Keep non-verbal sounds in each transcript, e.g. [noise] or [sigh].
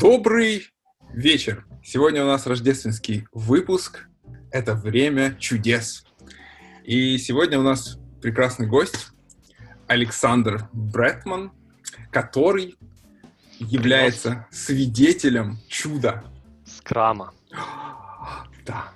Добрый вечер! Сегодня у нас рождественский выпуск. Это время чудес. И сегодня у нас прекрасный гость Александр Бретман, который является свидетелем чуда. Скрама. Да,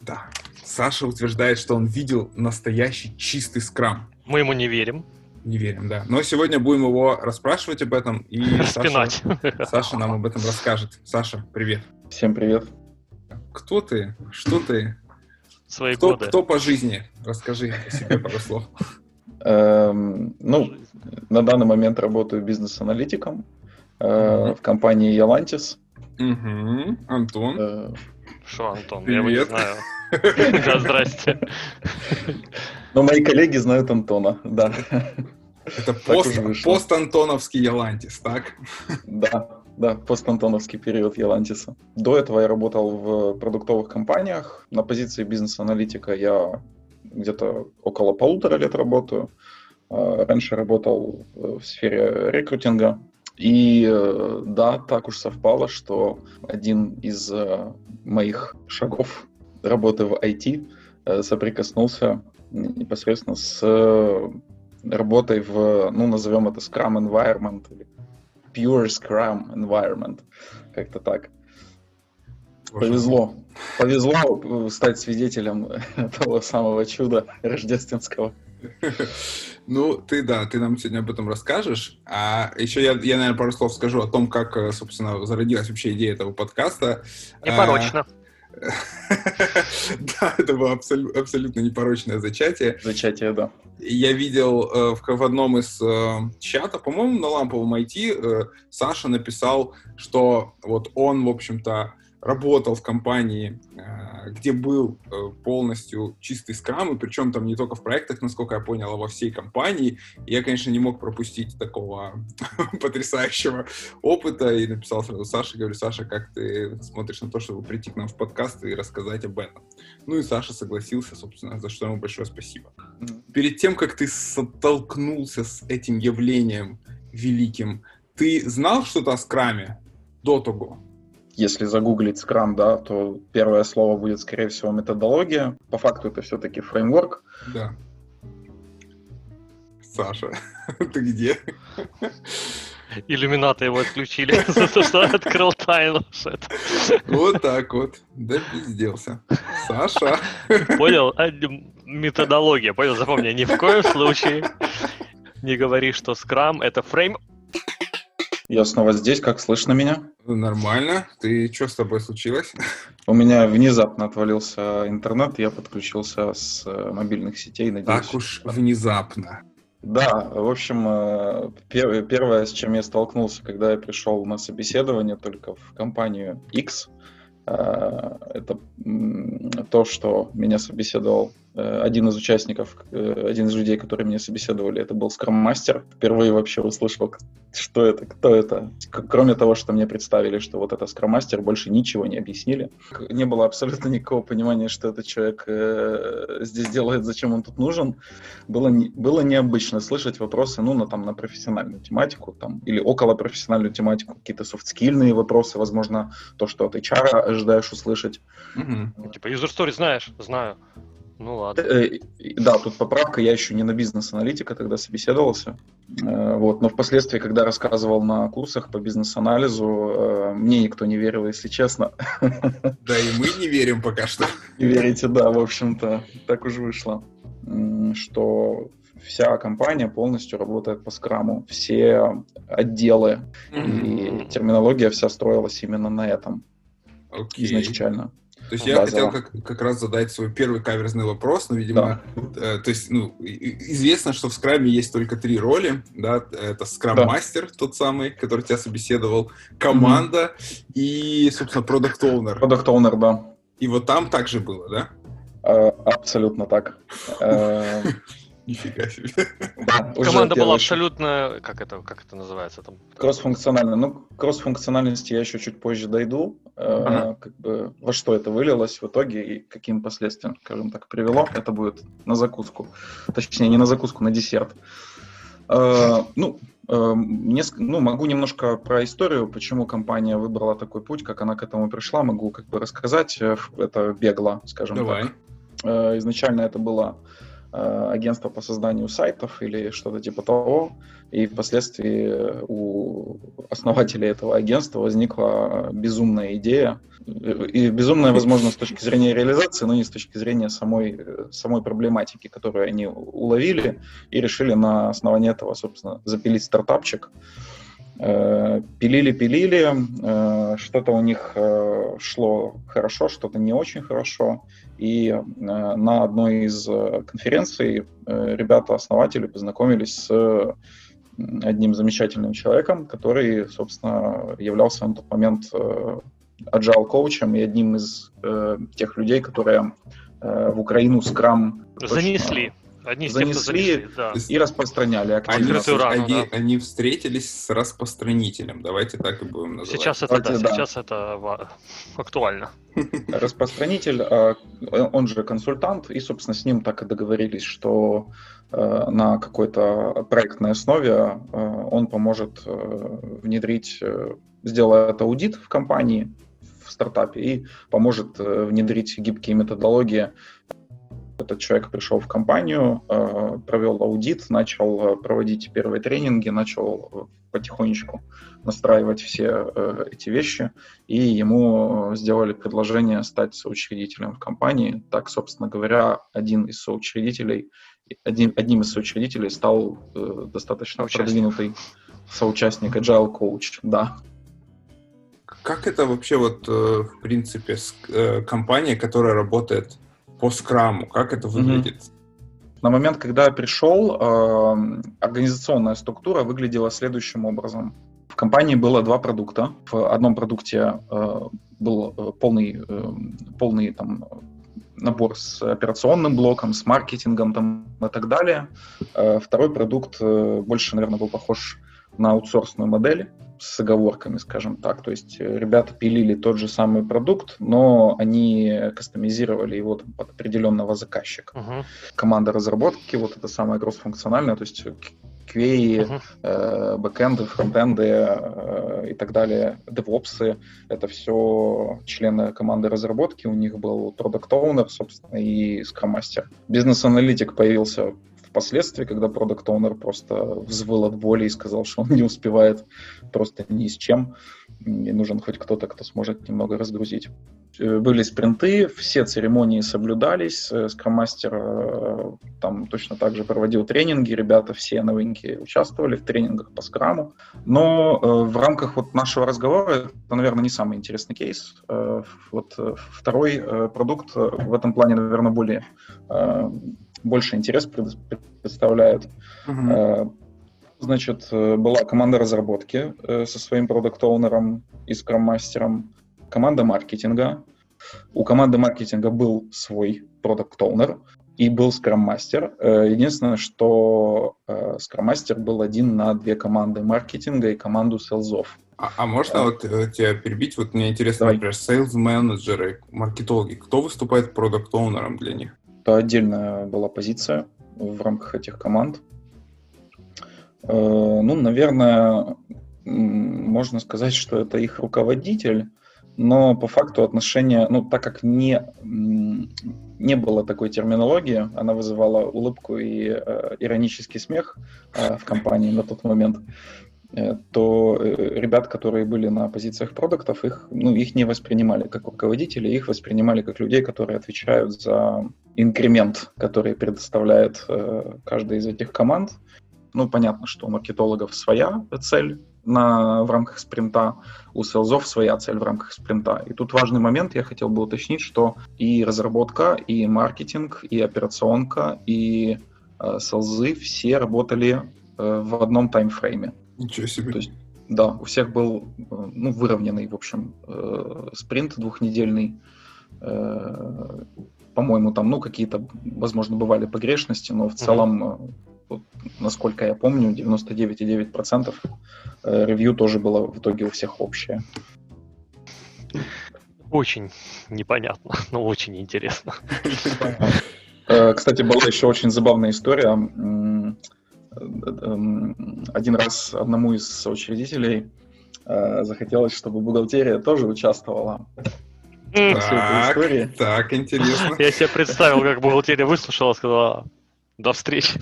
да. Саша утверждает, что он видел настоящий чистый скрам. Мы ему не верим. Не верим, да. Но сегодня будем его расспрашивать об этом, и Распинать. [laughs] Саша, [laughs] Саша нам об этом расскажет. Саша, привет. Всем привет. Кто ты? Что ты? Свои Кто, годы. кто по жизни? Расскажи о себе пару слов. [laughs] Эм, ну, на данный момент работаю бизнес-аналитиком э, в компании. Мгм. Антон. Э, Что, Антон, я его не Привет. знаю. Да, здрасте. Но мои коллеги знают Антона, да. Это пост, пост-антоновский Ялантис, так? Да, да, постантоновский период Ялантиса. До этого я работал в продуктовых компаниях. На позиции бизнес-аналитика я где-то около полутора лет работаю. Э, Раньше работал э, в сфере рекрутинга. И э, да, так уж совпало, что один из э, моих шагов работы в IT соприкоснулся непосредственно с э, работой в, ну, назовем это Scrum Environment или Pure Scrum Environment. Как-то так. Боже Повезло. Повезло э, стать свидетелем [laughs] того самого чуда рождественского. [laughs] Ну, ты, да, ты нам сегодня об этом расскажешь. А еще я, я, наверное, пару слов скажу о том, как, э, собственно, зародилась вообще идея этого подкаста. Непорочно. Да, это было абсолю- абсолютно непорочное зачатие. Зачатие, да. Я видел э, в, в одном из э, чатов, по-моему, на ламповом IT, э, Саша написал, что вот он, в общем-то, работал в компании, э, где был э, полностью чистый скрам, и причем там не только в проектах, насколько я понял, а во всей компании. Я, конечно, не мог пропустить такого [laughs] потрясающего опыта, и написал сразу Саше, говорю, Саша, как ты смотришь на то, чтобы прийти к нам в подкаст и рассказать об этом? Ну и Саша согласился, собственно, за что ему большое спасибо перед тем, как ты столкнулся с этим явлением великим, ты знал что-то о скраме до того? Если загуглить Scrum, да, то первое слово будет, скорее всего, методология. По факту это все-таки фреймворк. Да. Саша, [laughs] ты где? Иллюминаты его отключили [laughs] за то, что открыл тайну. Вот так вот. Да пизделся. Саша. Понял? А, Методология, понял? Запомни, ни в коем случае не говори, что скрам — это фрейм. Я снова здесь, как слышно меня? Нормально. Ты что с тобой случилось? У меня внезапно отвалился интернет, я подключился с э, мобильных сетей, надеюсь. Так уж внезапно. Да, в общем, э, пер- первое, с чем я столкнулся, когда я пришел на собеседование только в компанию X, э, это то, что меня собеседовал один из участников, э, один из людей, которые меня собеседовали, это был скрам-мастер. Впервые вообще услышал, что это, кто это. Кроме того, что мне представили, что вот это скрам-мастер, больше ничего не объяснили. Не было абсолютно никакого понимания, что этот человек э, здесь делает, зачем он тут нужен было, не- было необычно слышать вопросы, ну, на, там, на профессиональную тематику, там, или около профессиональную тематику, какие-то софтскильные вопросы, возможно, то, что от HR ожидаешь услышать. Мгм. Типа, user story знаешь? Знаю. Ну ладно. Э, Да, тут поправка, я еще не на бизнес-аналитика тогда собеседовался, Э, вот, но впоследствии, когда рассказывал на курсах по бизнес-анализу, э, мне никто не верил, если честно. Да и мы не верим пока что. Не верите, да, в общем-то, так уж вышло, что вся компания полностью работает по скраму, все отделы и терминология вся строилась именно на этом Окей. изначально. То есть я хотел как, как раз задать свой первый каверзный вопрос, но, видимо, э, то есть, ну, известно, что в скраме есть только три роли, да, это скрам-мастер, тот самый, который тебя собеседовал, команда и, собственно, продукт оунер. Product Owner, да, И вот там также было, да? Э, абсолютно так. Нифига себе. да, [laughs] Команда была абсолютно... Как это, как это называется там? Кроссфункционально. Ну, кросс-функциональности я еще чуть позже дойду. Э. Как бы во что это вылилось в итоге и каким последствиям, скажем так, привело. Это будет на закуску. Точнее, не на закуску, на десерт. Э, ну, э, ну, могу немножко про историю, почему компания выбрала такой путь, как она к этому пришла, могу как бы рассказать. Э, это бегло, скажем Давай. так. Изначально это было агентство по созданию сайтов или что-то типа того, и впоследствии у основателей этого агентства возникла безумная идея и безумная возможно с точки зрения реализации, но не с точки зрения самой, самой проблематики, которую они уловили и решили на основании этого, собственно, запилить стартапчик. Э, пилили, пилили, э, что-то у них э, шло хорошо, что-то не очень хорошо. И на одной из конференций ребята-основатели познакомились с одним замечательным человеком, который, собственно, являлся на тот момент agile коучем и одним из э, тех людей, которые э, в Украину скрам занесли. Одни занесли, тех, занесли да. и распространяли активно. Они, рану, они, да. они встретились с распространителем, давайте так и будем называть. Сейчас это, да, да. сейчас это актуально. [laughs] Распространитель, а, он же консультант, и, собственно, с ним так и договорились, что э, на какой-то проектной основе э, он поможет э, внедрить, сделает аудит в компании, в стартапе и поможет внедрить гибкие методологии этот человек пришел в компанию, э, провел аудит, начал э, проводить первые тренинги, начал э, потихонечку настраивать все эти вещи, и ему сделали предложение стать соучредителем в компании. Так, собственно говоря, один из соучредителей, один, одним из соучредителей стал достаточно Соучастник. продвинутый соучастник Agile Coach, да. Как это вообще вот, в принципе, компания, которая работает по скраму? Как это выглядит? Mm-hmm. На момент, когда я пришел, э, организационная структура выглядела следующим образом. В компании было два продукта. В одном продукте э, был э, полный, э, полный там, набор с операционным блоком, с маркетингом там, и так далее. Э, второй продукт э, больше, наверное, был похож на аутсорсную модель с оговорками, скажем так. То есть э, ребята пилили тот же самый продукт, но они кастомизировали его там, под определенного заказчика. Uh-huh. Команда разработки, вот это самое кроссфункциональное, то есть QA, uh-huh. э, бэкэнды, фронтенды э, и так далее, девопсы, это все члены команды разработки, у них был продукт оунер собственно, и скромастер. Бизнес-аналитик появился впоследствии, когда продукт оунер просто взвыл от боли и сказал, что он не успевает просто ни с чем, и нужен хоть кто-то, кто сможет немного разгрузить. Э, были спринты, все церемонии соблюдались, скроммастер э, там точно так же проводил тренинги, ребята все новенькие участвовали в тренингах по скраму, но э, в рамках вот нашего разговора это, наверное, не самый интересный кейс. Вот второй продукт в этом плане, наверное, более больше интерес представляют. Uh-huh. Значит, э, была команда разработки э, со своим продукт-оунером и скрам-мастером, команда маркетинга. У команды маркетинга был свой продукт-оунер и был скрам-мастер. Единственное, что скрам-мастер был один на две команды маркетинга и команду селзов. А, а можно вот тебя перебить? Вот мне интересно, давай. например, сейлз-менеджеры, маркетологи. Кто выступает продукт-оунером для них? Это отдельная была позиция в рамках этих команд. Э, ну, наверное, можно сказать, что это их руководитель, но по факту отношения, ну, так как не, не было такой терминологии, она вызывала улыбку и э, иронический смех э, в компании на тот момент, то э, ребят, которые были на позициях продуктов, их, ну, их не воспринимали как руководители, их воспринимали как людей, которые отвечают за инкремент, который предоставляет э, каждая из этих команд. Ну, понятно, что у маркетологов своя цель на, в рамках спринта, у селзов своя цель в рамках спринта. И тут важный момент, я хотел бы уточнить, что и разработка, и маркетинг, и операционка, и э, селзы все работали э, в одном таймфрейме. Ничего себе. То есть, да, у всех был э, ну, выровненный, в общем, э, спринт двухнедельный. Э, по-моему, там, ну, какие-то, возможно, бывали погрешности, но в uh-huh. целом, вот, насколько я помню, 99,9% ревью тоже было в итоге у всех общее. Очень непонятно, [laughs] но очень интересно. Кстати, была еще очень забавная история один раз одному из соучредителей э, захотелось, чтобы бухгалтерия тоже участвовала так, так, интересно. Я себе представил, как бухгалтерия выслушала, сказала, до встречи.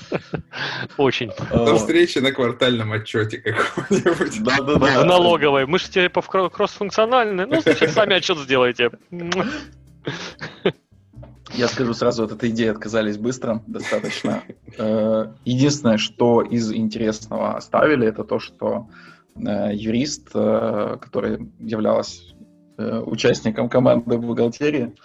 Очень. До встречи на квартальном отчете каком-нибудь. Да, да, да. В налоговой. Мы же типа кросс-функциональные. Ну, значит, сами отчет сделайте. Я скажу сразу, от этой идеи отказались быстро, достаточно. [laughs] Э, единственное, что из интересного оставили, это то, что э, юрист, э, который являлась участником команды бухгалтерии,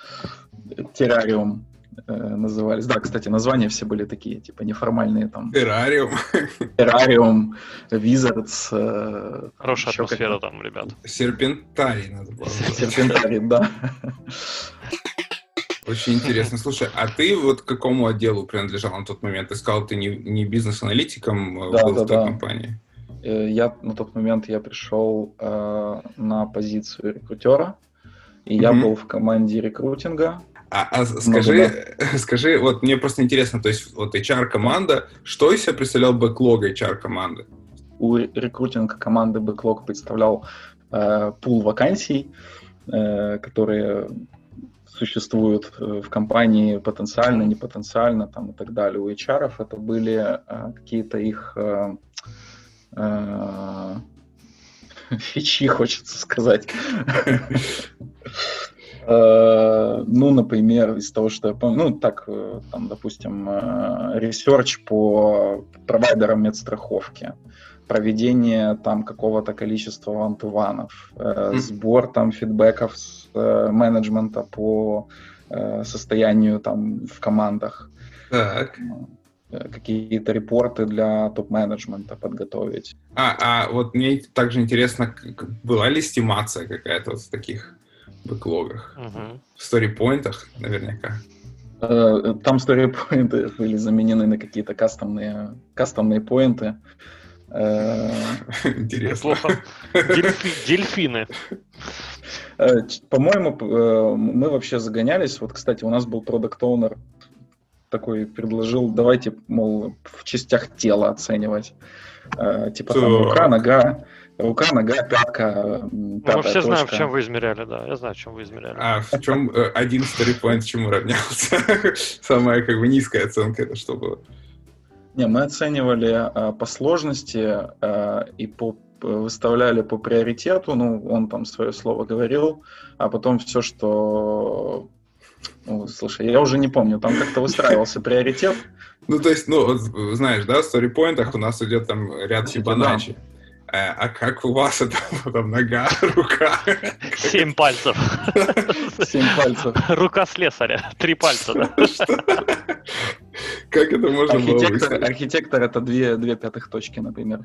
террариум назывались. Да, кстати, названия все были такие, типа неформальные там. Террариум. Террариум, Wizards. Хорошая атмосфера там, ребят. Серпентарий надо было. Серпентарий, да. [laughs] Очень интересно. Слушай, а ты вот к какому отделу принадлежал на тот момент? Ты сказал, ты не, не бизнес-аналитиком э, да, был да, в той да. компании. Э, я на тот момент я пришел э, на позицию рекрутера, и mm-hmm. я был в команде рекрутинга. А, а скажи, да. [laughs] скажи, вот мне просто интересно, то есть вот HR-команда, что из себя представлял бэклог HR-команды? У рекрутинга команды бэклог представлял э, пул вакансий, э, которые существуют э, в компании потенциально, непотенциально там, и так далее. У HR это были а, какие-то их а, [laughs] фичи, хочется сказать. Ну, например, из того, что я помню, ну, так, там, допустим, research по провайдерам медстраховки проведение там какого-то количества вантуванов, э, сбор там фидбэков с э, менеджмента по э, состоянию там в командах. Так. Э, какие-то репорты для топ-менеджмента подготовить. А, а вот мне также интересно, была ли стимация какая-то вот в таких бэклогах? Угу. В сторипоинтах наверняка. Э, там сторипоинты были заменены на какие-то кастомные, кастомные поинты. Э, Интересно. Дельфины. Э, по-моему, э, мы вообще загонялись. Вот, кстати, у нас был продукт оунер такой предложил, давайте, мол, в частях тела оценивать. Типа там рука, нога, рука, нога, пятка, Мы вообще знаем, в чем вы измеряли, да. Я знаю, в чем вы измеряли. А в чем один story чему равнялся? [laughs] Самая как бы низкая оценка это что было? Не, мы оценивали а, по сложности а, и по выставляли по приоритету, ну, он там свое слово говорил, а потом все, что... Ну, слушай, я уже не помню, там как-то выстраивался [laughs] приоритет. Ну, то есть, ну, знаешь, да, в сторипоинтах у нас идет там ряд Фибоначчи. Э, а как у вас это [laughs] там нога, [laughs] рука? Семь пальцев. Семь пальцев. Рука слесаря. Три пальца, да? Как это можно архитектор, было Архитектор — это две, две пятых точки, например.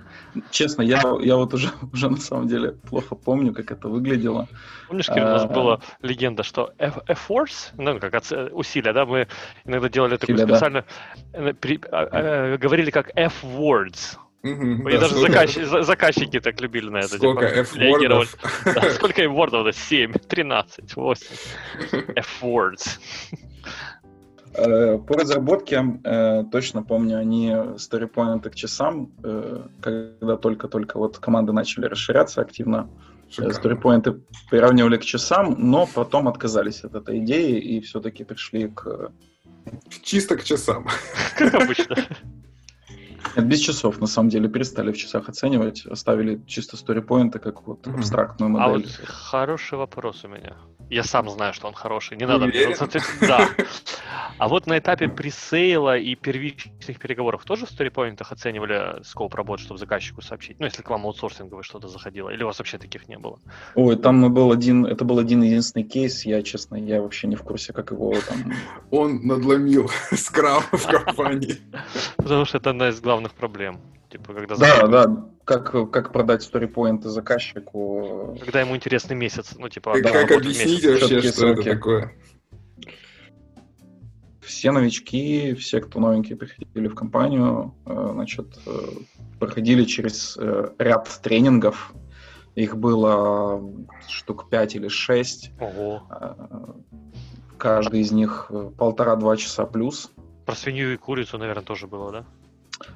Честно, я, я вот уже, [laughs] уже на самом деле плохо помню, как это выглядело. Помнишь, Кирилл, у нас а, была легенда, что efforts, ну, как усилия, да, мы иногда делали такую специально, э, э, говорили как F-words, Угу, И да, даже заказчики, заказчики так любили на это. Сколько типа, F-вордов? [laughs] Да, сколько F-вордов? 7, 13, 8. F-words. Э, по разработке, э, точно помню, они StoryPoint к часам, э, когда только-только вот команды начали расширяться активно, StoryPoint приравнивали к часам, но потом отказались от этой идеи и все-таки пришли к... Чисто к часам. [laughs] Как обычно. Нет, без часов, на самом деле, перестали в часах оценивать, оставили чисто сторипоинты как вот абстрактную модель. А вот хороший вопрос у меня. Я сам знаю, что он хороший, не надо мне... Да. А вот на этапе пресейла и первичных переговоров тоже в сторипоинтах оценивали скоп работ, чтобы заказчику сообщить? Ну, если к вам аутсорсинговое что-то заходило, или у вас вообще таких не было? Ой, там был один, это был один единственный кейс, я, честно, я вообще не в курсе, как его там... Он надломил [laughs] скрам в компании. Потому что это одна из главных проблем. Типа, когда да, да, как, как продать сторипоинты заказчику. Когда ему интересный месяц, ну типа... Да, как объяснить месяц, вообще, что сроки. это такое? Все новички, все, кто новенькие приходили в компанию, э, значит, э, проходили через э, ряд тренингов. Их было штук 5 или 6. Ого. Каждый из них полтора-два часа плюс. Про свинью и курицу, наверное, тоже было, да?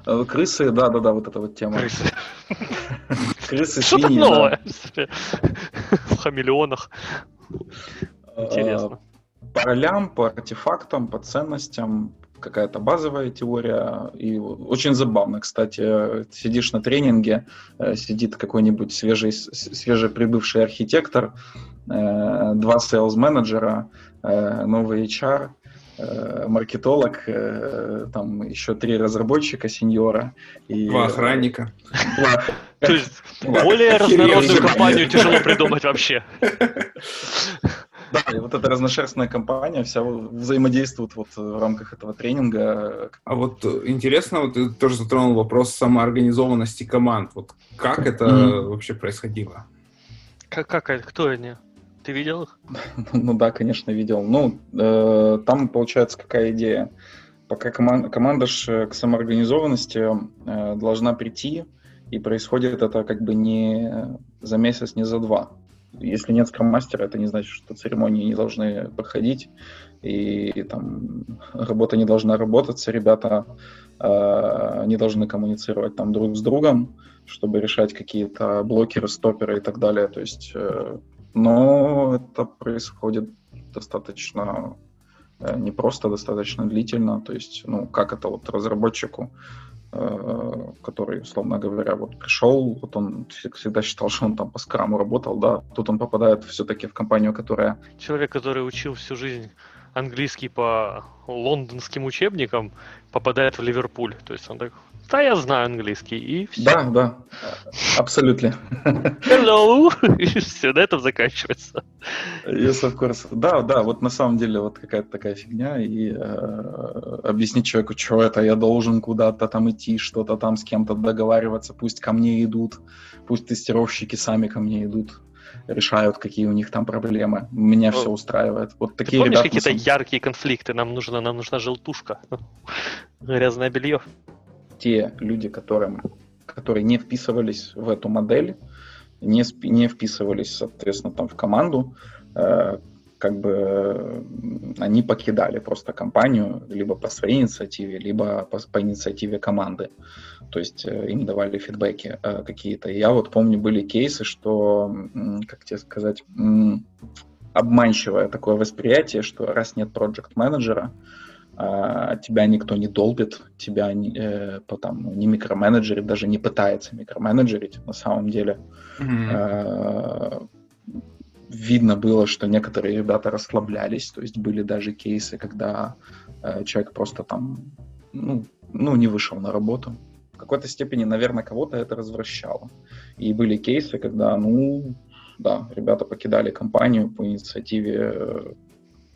Э, крысы, да-да-да, вот эта вот тема. Крысы. [laughs] Крысы, Что-то свиньи, да. новое. В хамелеонах. Интересно. По ролям, по артефактам, по ценностям, какая-то базовая теория. И очень забавно, кстати, сидишь на тренинге, э, сидит какой-нибудь свежий, свежеприбывший архитектор, э, два sales менеджера, э, новый HR, э, маркетолог, э, там еще три разработчика сеньора. И, Два охранника. Два. [laughs] То есть [laughs] более разнородную компанию тяжело придумать вообще. Да, и вот эта разношерстная компания вся взаимодействует вот в рамках этого тренинга. А вот э, интересно, вот ты тоже затронул вопрос самоорганизованности команд. Вот как это Мгм. вообще происходило? Как, как, кто они? Ты видел их? [laughs] Ну да, конечно, видел. Ну, э, там получается какая идея. Пока коман- команда ж к самоорганизованности э, должна прийти, и происходит это как бы не за месяц, не за два. Если нет скроммастера, это не значит, что церемонии не должны проходить, и, там работа не должна работаться, ребята э, не должны коммуницировать там друг с другом, чтобы решать какие-то блокеры, стоперы и так далее. То есть, э, но это происходит достаточно э, непросто, достаточно длительно. То есть, ну, как это вот разработчику, э, который, условно говоря, вот пришел, вот он вс- всегда считал, что он там по скраму работал, да, тут он попадает все-таки в компанию, которая Человек, который учил всю жизнь английский по лондонским учебникам, попадает в Ливерпуль. То есть он так, да, я знаю английский, и все. Да, да, абсолютно. Hello! [laughs] И все, на этом заканчивается. Yes, of course. Да, да, вот на самом деле вот какая-то такая фигня, и э, объяснить человеку, что это, я должен куда-то там идти, что-то там с кем-то договариваться, пусть ко мне идут, пусть тестировщики сами ко мне идут, решают, какие у них там проблемы. Меня Ну, все устраивает. Вот Ты такие помнишь ребята... какие-то самом- яркие конфликты? Нам нужна, нам нужна желтушка. [laughs] Грязное белье. Те люди, которым, которые не вписывались в эту модель, не, не вписывались, соответственно, там в команду, э, как бы э, они покидали просто компанию либо по своей инициативе, либо по, по инициативе команды. То есть э, им давали фидбэки э, какие-то. Я вот помню, были кейсы, что, как тебе сказать, обманчивое такое восприятие, что раз нет проект-менеджера, а, тебя никто не долбит, тебя э, по- там, ну, не микроменеджерит, даже не пытается микроменеджерить на самом деле. Мгм. Э, Видно было, что некоторые ребята расслаблялись, то есть были даже кейсы, когда э, человек просто там, ну, ну, не вышел на работу. В какой-то степени, наверное, кого-то это развращало. И были кейсы, когда, ну, да, ребята покидали компанию по инициативе э,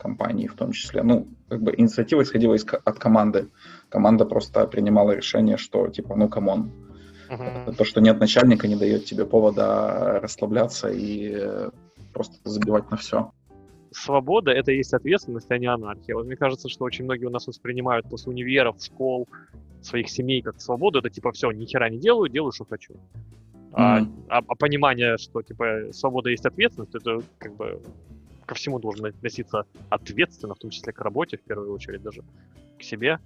компании в том числе. Ну, как бы инициатива исходила из, от команды. Команда просто принимала решение, что типа, ну, come on, Мгм. то, что нет начальника, не дает тебе повода расслабляться и э, просто забивать на все. Свобода — это и есть ответственность, а не анархия. Вот мне кажется, что очень многие у нас воспринимают после универов, школ, своих семей как свободу. Это типа все, ни хера не делаю, делаю, что хочу. А, Мгм. а- а понимание, что типа свобода есть ответственность, это как бы ко всему должен относиться ответственно, в том числе к работе, в первую очередь даже к себе,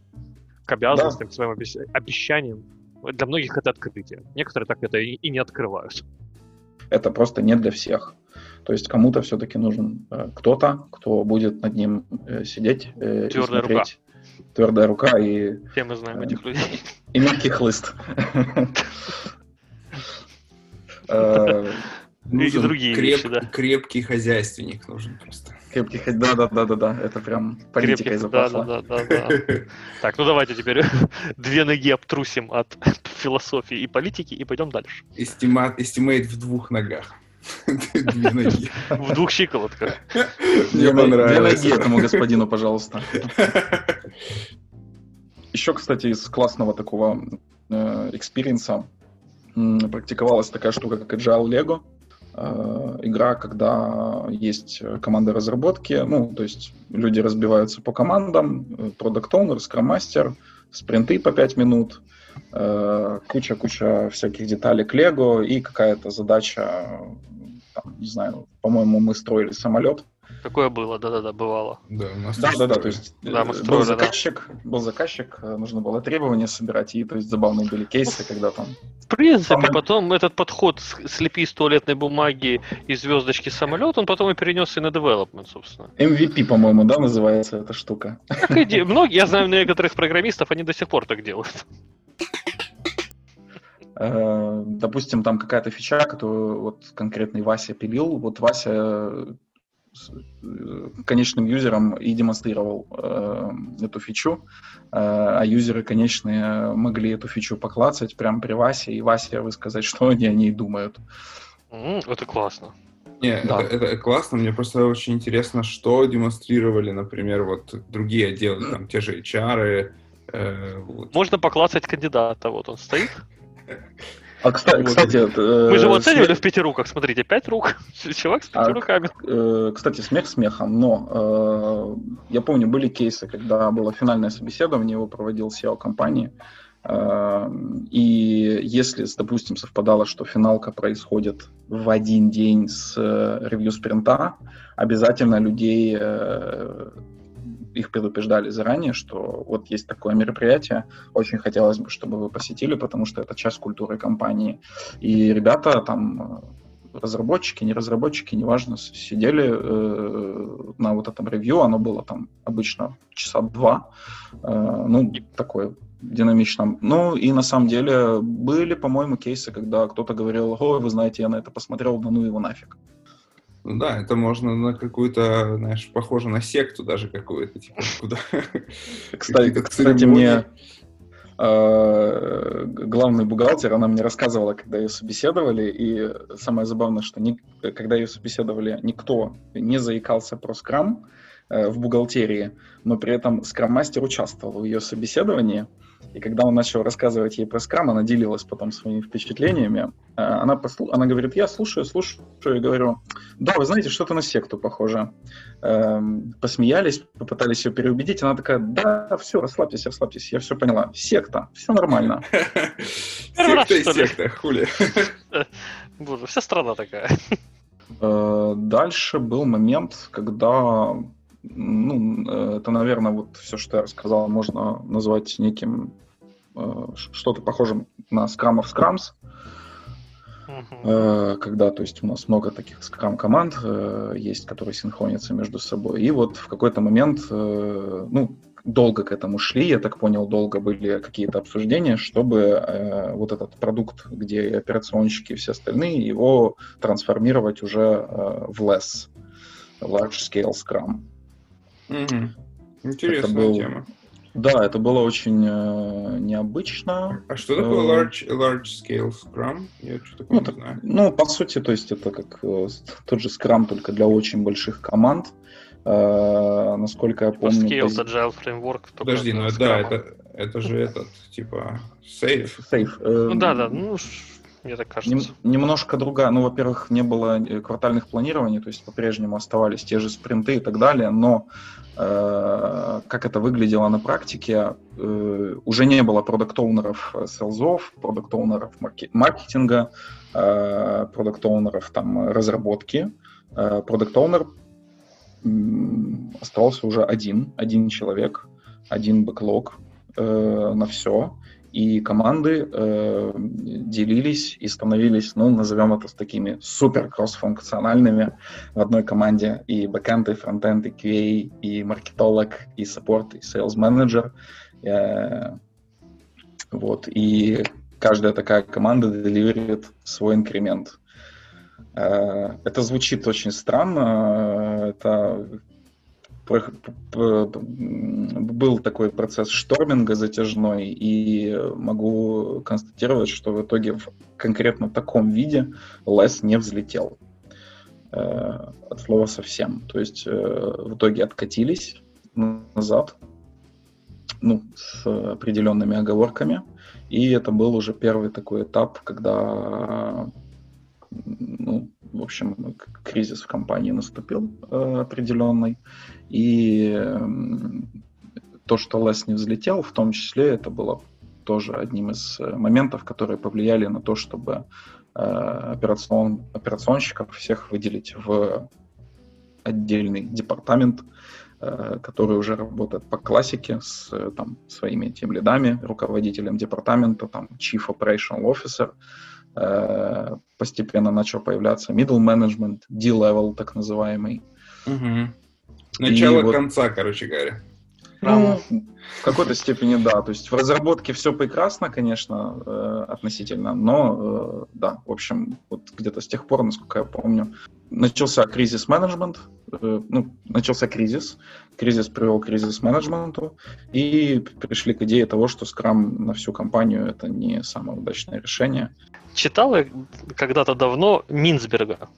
к обязанностям, к своим обещ- обещаниям. Для многих это открытие. Некоторые так это и, и не открывают. Это просто не для всех. То есть кому-то все-таки нужен э, кто-то, кто будет над ним э, сидеть э, и Твердая рука. смотреть. Твердая рука и, Все мы знаем Э, этих людей. и мягкий хлыст. [laughs] Нужен другие креп- вещи, да. Крепкий хозяйственник нужен просто. Крепкий хозяин. Да, да, да, да, да. Это прям политикой Крепких- да, да, да, да, да. [laughs] Так, ну давайте теперь [laughs] две ноги обтрусим от [laughs] философии и политики и пойдем дальше. Эстимейт в двух ногах. Две ноги. В двух щиколотках. Мне ноги- две понравилось. ноги этому господину, пожалуйста. Еще, кстати, из классного такого э, experience а практиковалась такая штука, как Agile Lego. Э, игра, когда есть э, команда разработки, ну, то есть люди разбиваются по командам, э, Product Owner, Scrum Master, спринты по 5 минут, куча-куча всяких деталей к Lego и какая-то задача, там, не знаю, по-моему, мы строили самолет, Такое было, да-да-да, бывало. Да, у нас да, да, да, то есть да, мы строили, был заказчик, да. был заказчик, нужно было требования собирать, и то есть забавные были кейсы, когда там... В принципе, Самолет... потом этот подход слепи из туалетной бумаги и звездочки самолет, он потом и перенес и на development, собственно. MVP, по-моему, да, называется эта штука. Так и Многие, я знаю некоторых программистов, они до сих пор так делают. Э, допустим, там какая-то фича, которую вот конкретный Вася пилил, вот Вася э, конечным юзерам и демонстрировал э, эту фичу, э, а юзеры конечные могли эту фичу поклацать прямо при Васе, и Васе высказать, что они о ней думают. Mm, это классно. Не, да. это, это классно. Мне просто очень интересно, что демонстрировали, например, вот другие отделы, там те же HR. Э, вот. Можно поклацать кандидата, вот он стоит. [laughs] А, кстати, кстати э, мы же его оценивали в пяти руках. Смотрите, пять рук. Человек [laughs] с пяти а, руками. Э, кстати, смех смехом, но э, я помню, были кейсы, когда было финальное собеседование, его проводил SEO компании. Э, и если, допустим, совпадало, что финалка происходит в один день с э, ревью спринта, обязательно людей э, их предупреждали заранее, что вот есть такое мероприятие, очень хотелось бы, чтобы вы посетили, потому что это часть культуры компании. И ребята там разработчики, не разработчики, неважно, сидели э, на вот этом ревью, оно было там обычно часа два, э, ну, такое динамичном. Ну, и на самом деле были, по-моему, кейсы, когда кто-то говорил, ой, вы знаете, я на это посмотрел, да ну его нафиг. Ну да, это можно на какую-то, знаешь, похоже на секту даже какую-то, типа, куда... [laughs] Кстати, кстати мне э, главный бухгалтер, она мне рассказывала, когда ее собеседовали, и самое забавное, что ни, когда ее собеседовали, никто не заикался про скрам э, в бухгалтерии, но при этом скрам-мастер участвовал в ее собеседовании, и когда он начал рассказывать ей про скрам, она делилась потом своими впечатлениями. А, она, послу... она говорит, я слушаю, слушаю, и говорю, да, вы знаете, что-то на секту похоже. Эм, посмеялись, попытались ее переубедить. Она такая, да, все, расслабьтесь, расслабьтесь, я все поняла. Секта, все нормально. [laughs] Секта и секта, хули. [laughs] Боже, вся страна такая. Э, дальше был момент, когда ну, э, это, наверное, вот все, что я рассказал, можно назвать неким э, что-то похожим на Scrum of Scrums, uh-huh. когда, то есть, у нас много таких Scrum команд есть, которые синхронятся между собой. И вот в какой-то момент, ну, долго к этому шли, я так понял, долго были какие-то обсуждения, чтобы э, вот этот продукт, где операционщики и все остальные, его трансформировать уже э, в less, large scale Scrum. Угу. Интересная был... тема. Да, это было очень э, необычно. А что такое э, large, large scale Scrum? Я что такое ну, не знаю. Ну, по сути, то есть это как э, тот же Scrum, только для очень больших команд. Э, насколько я типа помню... Scale пози... Agile Framework. Подожди, ну да, это, это же этот, типа, Safe. Safe. Э, ну да, да, ну мне так кажется. Нем, немножко другая. Ну, во-первых, не было э, квартальных планирований, то есть по-прежнему оставались те же спринты и так далее, но э, как это выглядело на практике, э, уже не было продукт-оунеров э, селзов, продукт-оунеров маркетинга, э, product owner ов там разработки. Э, продукт-оунер оставался уже один, один человек, один backlog э, на все и команды э, делились и становились, ну, назовем это такими супер кросс-функциональными в одной команде и backend, и frontend, и QA, и маркетолог, и support, и sales менеджер. Э, вот, и каждая такая команда деливерит свой инкремент. Э, это звучит очень странно, э, это был такой процесс шторминга затяжной, и могу констатировать, что в итоге в конкретно таком виде лес не взлетел. Э, от слова совсем. То есть э, в итоге откатились назад, ну, с определенными оговорками. И это был уже первый такой этап, когда ну, в общем, кризис в компании наступил э, определенный, и э, то, что Лес не взлетел, в том числе это было тоже одним из э, моментов, которые повлияли на то, чтобы э, операцион, операционщиков всех выделить в отдельный департамент, э, который уже работает по классике с там, своими тем лидами, руководителем департамента, там, Chief Operational Officer. Постепенно начал появляться middle management, D-level так называемый. Угу. Начало вот, конца, короче говоря. Ну, в какой-то степени да. То есть в разработке все прекрасно, конечно, э, относительно, но э, да, в общем, вот где-то с тех пор, насколько я помню, начался кризис менеджмент, э, ну, начался кризис, кризис привел к кризис менеджменту, и пришли к идее того, что скрам на всю компанию это не самое удачное решение. Читал я когда-то давно Минсберга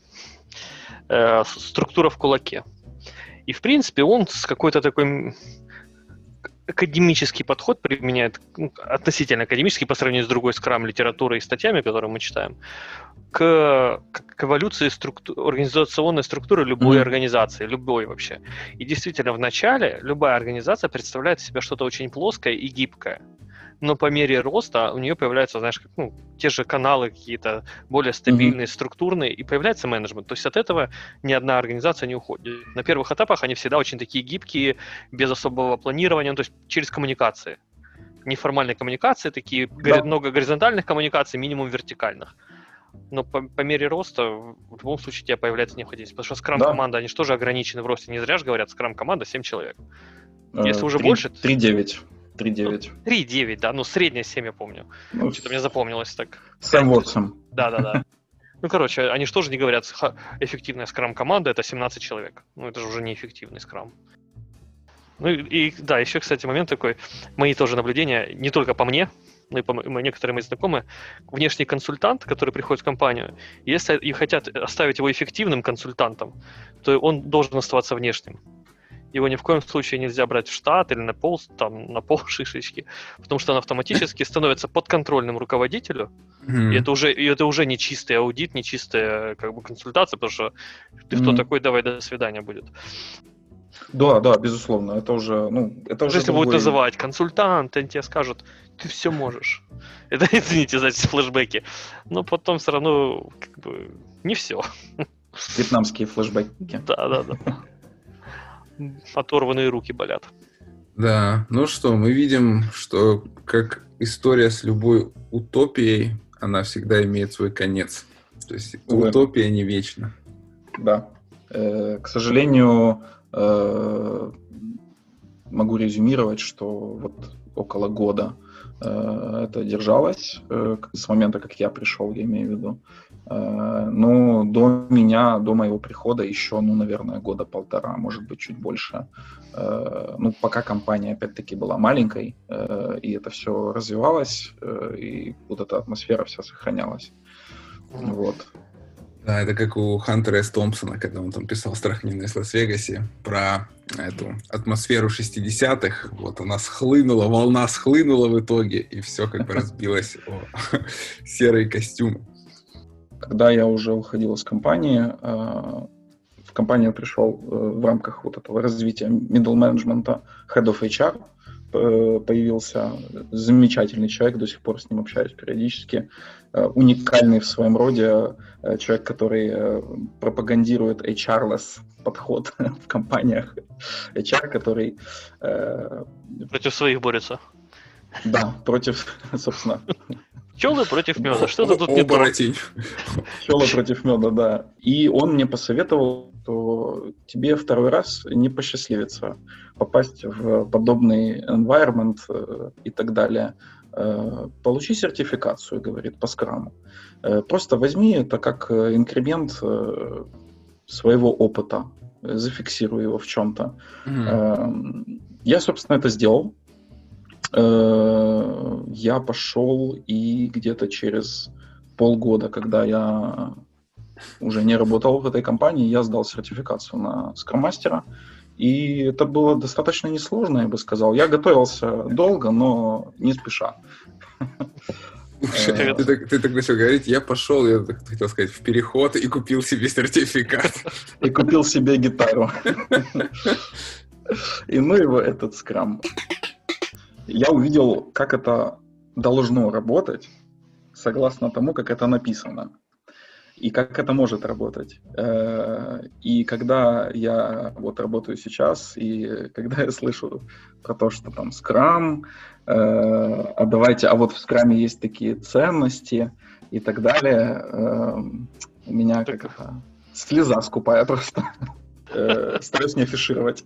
э, «Структура в кулаке». И, в принципе, он с какой-то такой академический подход применяет, ну, относительно академический по сравнению с другой скрам литературой и статьями, которые мы читаем, к, к эволюции структу, организационной структуры любой mm-hmm. организации, любой вообще. И действительно, в начале любая организация представляет из себя что-то очень плоское и гибкое но по мере роста у нее появляются, знаешь, как, ну, те же каналы какие-то более стабильные, mm-hmm. структурные, и появляется менеджмент. То есть от этого ни одна организация не уходит. На первых этапах они всегда очень такие гибкие, без особого планирования, ну, то есть через коммуникации. Неформальные коммуникации, такие да. много горизонтальных коммуникаций, минимум вертикальных. Но по, по мере роста в любом случае у тебя появляется необходимость. Потому что скрам-команда, да. они же тоже ограничены в росте. Не зря же говорят, скрам-команда 7 человек. Если э, уже 3, больше... 3-9. 3-9. 3-9, да, ну средняя 7, я помню. Ну, Что-то мне запомнилось так. Сэм Уотсон. Да-да-да. Ну, короче, они же тоже не говорят, эффективная скрам-команда это 17 человек. Ну, это же уже не эффективный скрам. Ну и, да, еще, кстати, момент такой, мои тоже наблюдения, не только по мне, но и по некоторым мои знакомые, внешний консультант, который приходит в компанию, если и хотят оставить его эффективным консультантом, то он должен оставаться внешним. Его ни в коем случае нельзя брать в штат или на пол, [laughs] там, на пол шишечки, потому что он автоматически становится подконтрольным руководителю, mm-hmm. и это уже, и это уже не чистый аудит, не чистая как бы консультация, потому что ты mm-hmm. кто такой, давай до свидания будет. Да, да, безусловно, это уже, ну, это уже. Если другой... будут называть консультант, они тебе скажут, ты все можешь. [laughs] Это, извините за эти флешбеки, но потом все равно как бы не все. Вьетнамские флешбеки. Да, да, да оторванные руки болят. Да, ну что, мы видим, что как история с любой утопией, она всегда имеет свой конец. То есть Увы. утопия не вечна. Да. Э, к сожалению, э, могу резюмировать, что вот около года э, это держалось э, с момента, как я пришел, я имею в виду. Э, ну, до меня, до моего прихода еще, ну, наверное, года полтора, может быть, чуть больше. Э, ну, пока компания, опять-таки, была маленькой, э, и это все развивалось, и вот эта атмосфера вся сохранялась. Вот. Да, это как у Хантера С. Томпсона, когда он там писал «Страх в Лас-Вегасе» про эту атмосферу 60-х. Вот она схлынула, волна схлынула в итоге, и все как бы разбилось о [laughs] серые костюмы. Когда я уже уходил из компании, э, в компанию пришел э, в рамках вот этого развития middle management head of HR, э, появился замечательный человек, до сих пор с ним общаюсь периодически, уникальный в своем роде человек, который пропагандирует HR-less подход [laughs] в компаниях. HR, который... Против своих борется. Да, против, [laughs] собственно, Пчелы против меда. Что-то тут не Оборотень. Пчелы против меда, да. И он мне посоветовал, что тебе второй раз не посчастливится попасть в подобный environment э, и так далее. Э, получи сертификацию, говорит, по скраму. Э, просто возьми это как инкремент своего опыта, зафиксируй его в чем-то. Mm-hmm. Я, собственно, это сделал. Э, я пошел и где-то через полгода, когда я уже не работал в этой компании, я сдал сертификацию на скромастера. И это было достаточно несложно, я бы сказал. Я готовился долго, но не спеша. Э, ты, так, ты так начал говорить, я пошел, я хотел сказать, в переход и купил себе сертификат. И купил себе гитару. И ну его этот скрам я увидел, как это должно работать, согласно тому, как это написано. и как это может работать. Э, и когда я вот работаю сейчас, и когда я слышу про то, что там скрам, э, а давайте, а вот в скраме есть такие ценности и так далее, э, у меня как это, слеза скупая просто. Стараюсь не афишировать.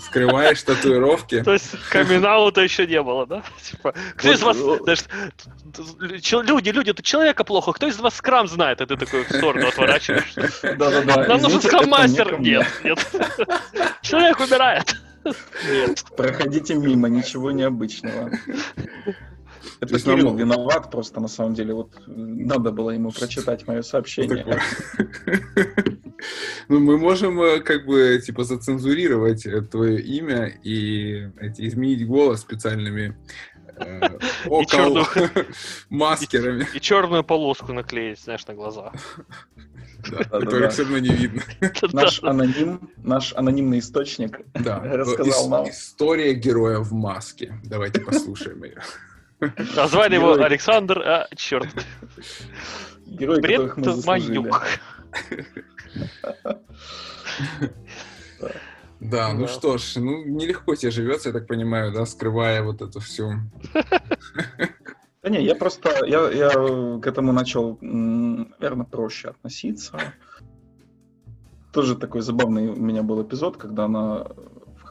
Скрываешь татуировки. То есть камин еще не было, да? Типа, кто из вас... Люди, люди, тут человека плохо. Кто из вас скрам знает? И ты такой в сторону отворачиваешься. Да-да-да. Нам нужен скрам-мастер. Нет, нет. Человек умирает. Нет. Проходите мимо, ничего необычного. Это Кирилл нам... виноват просто, на самом деле. Вот надо было ему прочитать мое сообщение. Ну, мы можем э, как бы, типа, зацензурировать э, твое имя и эти, изменить голос специальными э, [laughs] около [laughs] маскерами. И, и черную полоску наклеить, знаешь, на глаза. Да, которых все равно не видно. [laughs] Наш аноним, наш анонимный источник рассказал нам. История героя в маске. Давайте послушаем ее. Назвали его Александр, а черт. Герой, Бред Манюк. Да, ну что ж, ну нелегко тебе живется, я так понимаю, да, скрывая вот эту всю. Да не, я просто, я, я к этому начал, наверное, проще относиться. Тоже такой забавный у меня был эпизод, когда она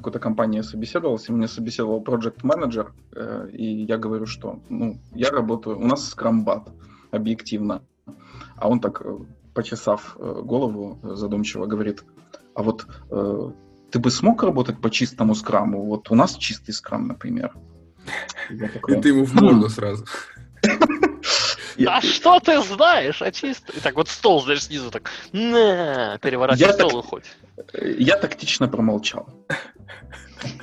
какой-то компании собеседовался, и мне собеседовал project менеджер э, и я говорю, что ну, я работаю, у нас скрамбат, объективно. А он так, э, почесав э, голову задумчиво, говорит, а вот э, ты бы смог работать по чистому скраму? Вот у нас чистый скрам, например. [laughs] Такой, и ты ему в морду сразу. А что ты знаешь о чистом? И так вот стол, знаешь, снизу так, на, переворачивай стол хоть. Я тактично промолчал.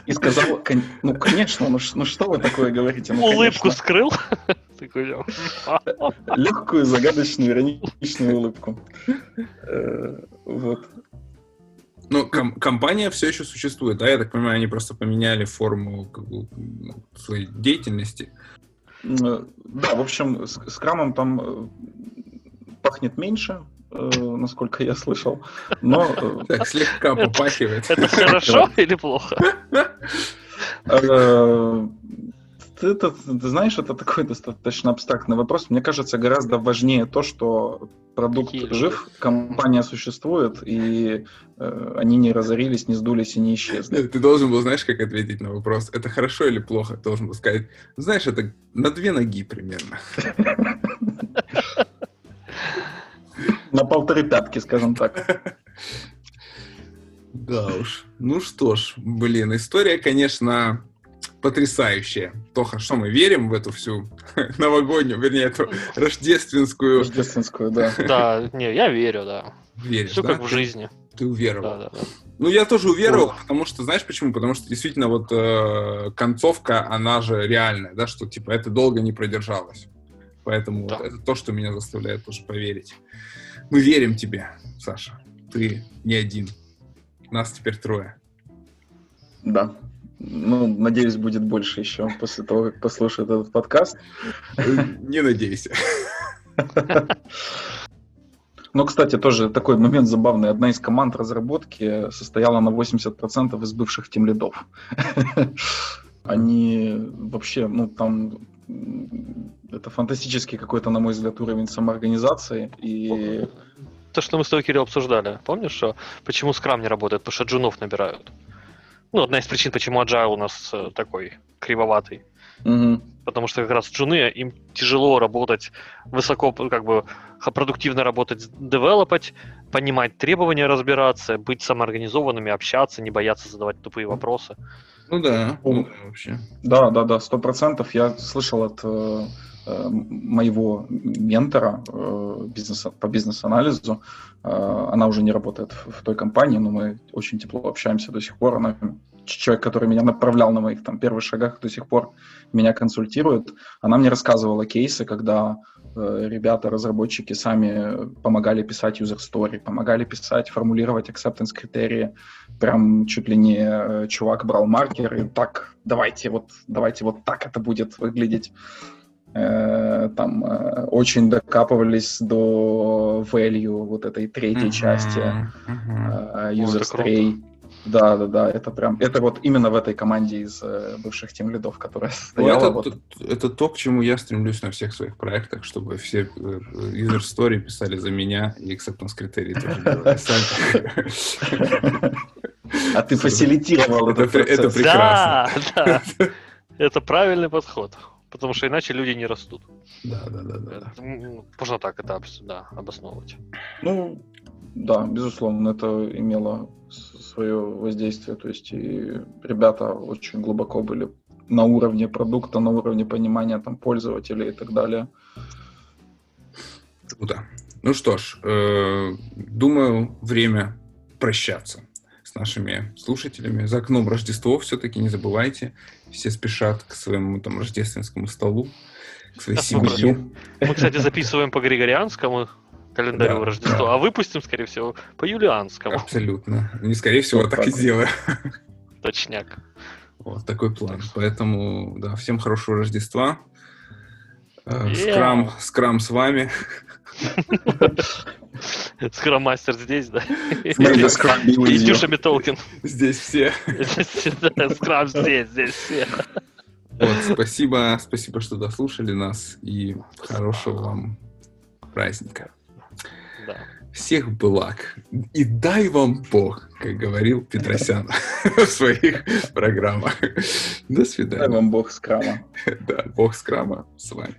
И сказал, ну, конечно, ну, ну что вы такое говорите? Ну, Улыбку скрыл? [laughs] Легкую, загадочную, ироничную улыбку. Э, вот. Ну, ком- компания все еще существует, да? Я так понимаю, они просто поменяли форму как бы, ну, своей деятельности. Э, да, в общем, с, крамом там э, пахнет меньше, э, насколько я слышал. Но... Так, слегка попахивает. Это хорошо или плохо? Ты, ты, знаешь, это такой достаточно абстрактный вопрос. Мне кажется, гораздо важнее то, что продукт Какие жив, компания существует, и э, они не разорились, не сдулись и не исчезли. Ты должен был, знаешь, как ответить на вопрос, это хорошо или плохо? Ты должен был сказать, знаешь, это на две ноги примерно. [laughs] На полторы пятки, скажем так. Да уж. Ну что ж, блин, история, конечно, потрясающая. Тоха, что мы верим в эту всю [laughs] новогоднюю, вернее, эту рождественскую... Рождественскую, да. [laughs] Да, не, я верю, да. Веришь, Все да? как в жизни. Ты уверовал. Да, да, да. Ну, я тоже уверовал, потому что, знаешь почему? Потому что действительно вот э, концовка, она же реальная, да, что типа это долго не продержалось. Поэтому да. вот, это то, что меня заставляет тоже поверить. Мы верим тебе, Саша. Ты не один. Нас теперь трое. Да. Ну, надеюсь, будет больше еще после того, как послушает этот подкаст. Не надейся. Ну, кстати, тоже такой момент забавный. Одна из команд разработки состояла на 80% из бывших тимлидов. Они вообще, ну, там это фантастический какой-то, на мой взгляд, уровень самоорганизации. И... То, что мы с тобой, Кирилл, обсуждали. Помнишь, что почему скрам не работает? Потому что джунов набирают. Ну, одна из причин, почему agile у нас э, такой кривоватый. Угу. Потому что как раз джуны, им тяжело работать высоко, как бы продуктивно работать, девелопать, понимать требования, разбираться, быть самоорганизованными, общаться, не бояться задавать тупые вопросы. Ну да, ну, вообще. Да, да, да, сто процентов. Я слышал от э моего ментора э, бизнес, по бизнес-анализу. Э, она уже не работает в, той компании, но мы очень тепло общаемся до сих пор. Она человек, который меня направлял на моих там первых шагах, до сих пор меня консультирует. Она мне рассказывала кейсы, когда Э, ребята, разработчики сами помогали писать user story, помогали писать, формулировать acceptance критерии. Прям чуть ли не э, чувак брал маркер и так, давайте вот, давайте вот так это будет выглядеть. Э, там э, очень докапывались до value вот этой третьей части э, user stray. Да, да, да, это прям, это вот именно в этой команде из э, бывших тем лидов, которая стояла. Ну, это, вот. т- это то, к чему я стремлюсь на всех своих проектах, чтобы все user story писали за меня и acceptance критерии тоже [laughs] делали. А ты фасилитировал Это этот это процесс. Да, да. Это правильный подход. Потому что иначе люди не растут. Да, да, да, да. М, Можно так это да, обосновывать. Ну, да, безусловно, это имело свое воздействие. То есть и ребята очень глубоко были на уровне продукта, на уровне понимания там пользователей и так далее. Круто. Ну что ж, э, думаю, время прощаться нашими слушателями. За окном Рождество все-таки не забывайте. Все спешат к своему там рождественскому столу, к своей семье. Мы, кстати, записываем по Григорианскому календарю Да, Рождества, да. а выпустим, скорее всего, по юлианскому. Абсолютно. Не скорее всего, Вот так и так вот. сделаю. Точняк. Вот такой план. Поэтому, да, всем хорошего Рождества. Э. Скрам, скрам с вами. Скроммастер здесь, да? И. Дюша Метолкин. Здесь все. Да, Скрам здесь, здесь все. Вот, спасибо, спасибо, что дослушали нас. И хорошего вам праздника. Да. Всех благ. И дай вам Бог, как говорил Петросян [laughs] в своих программах. До Дай свидания. вам бог скрама. Да, Бог скрама с вами.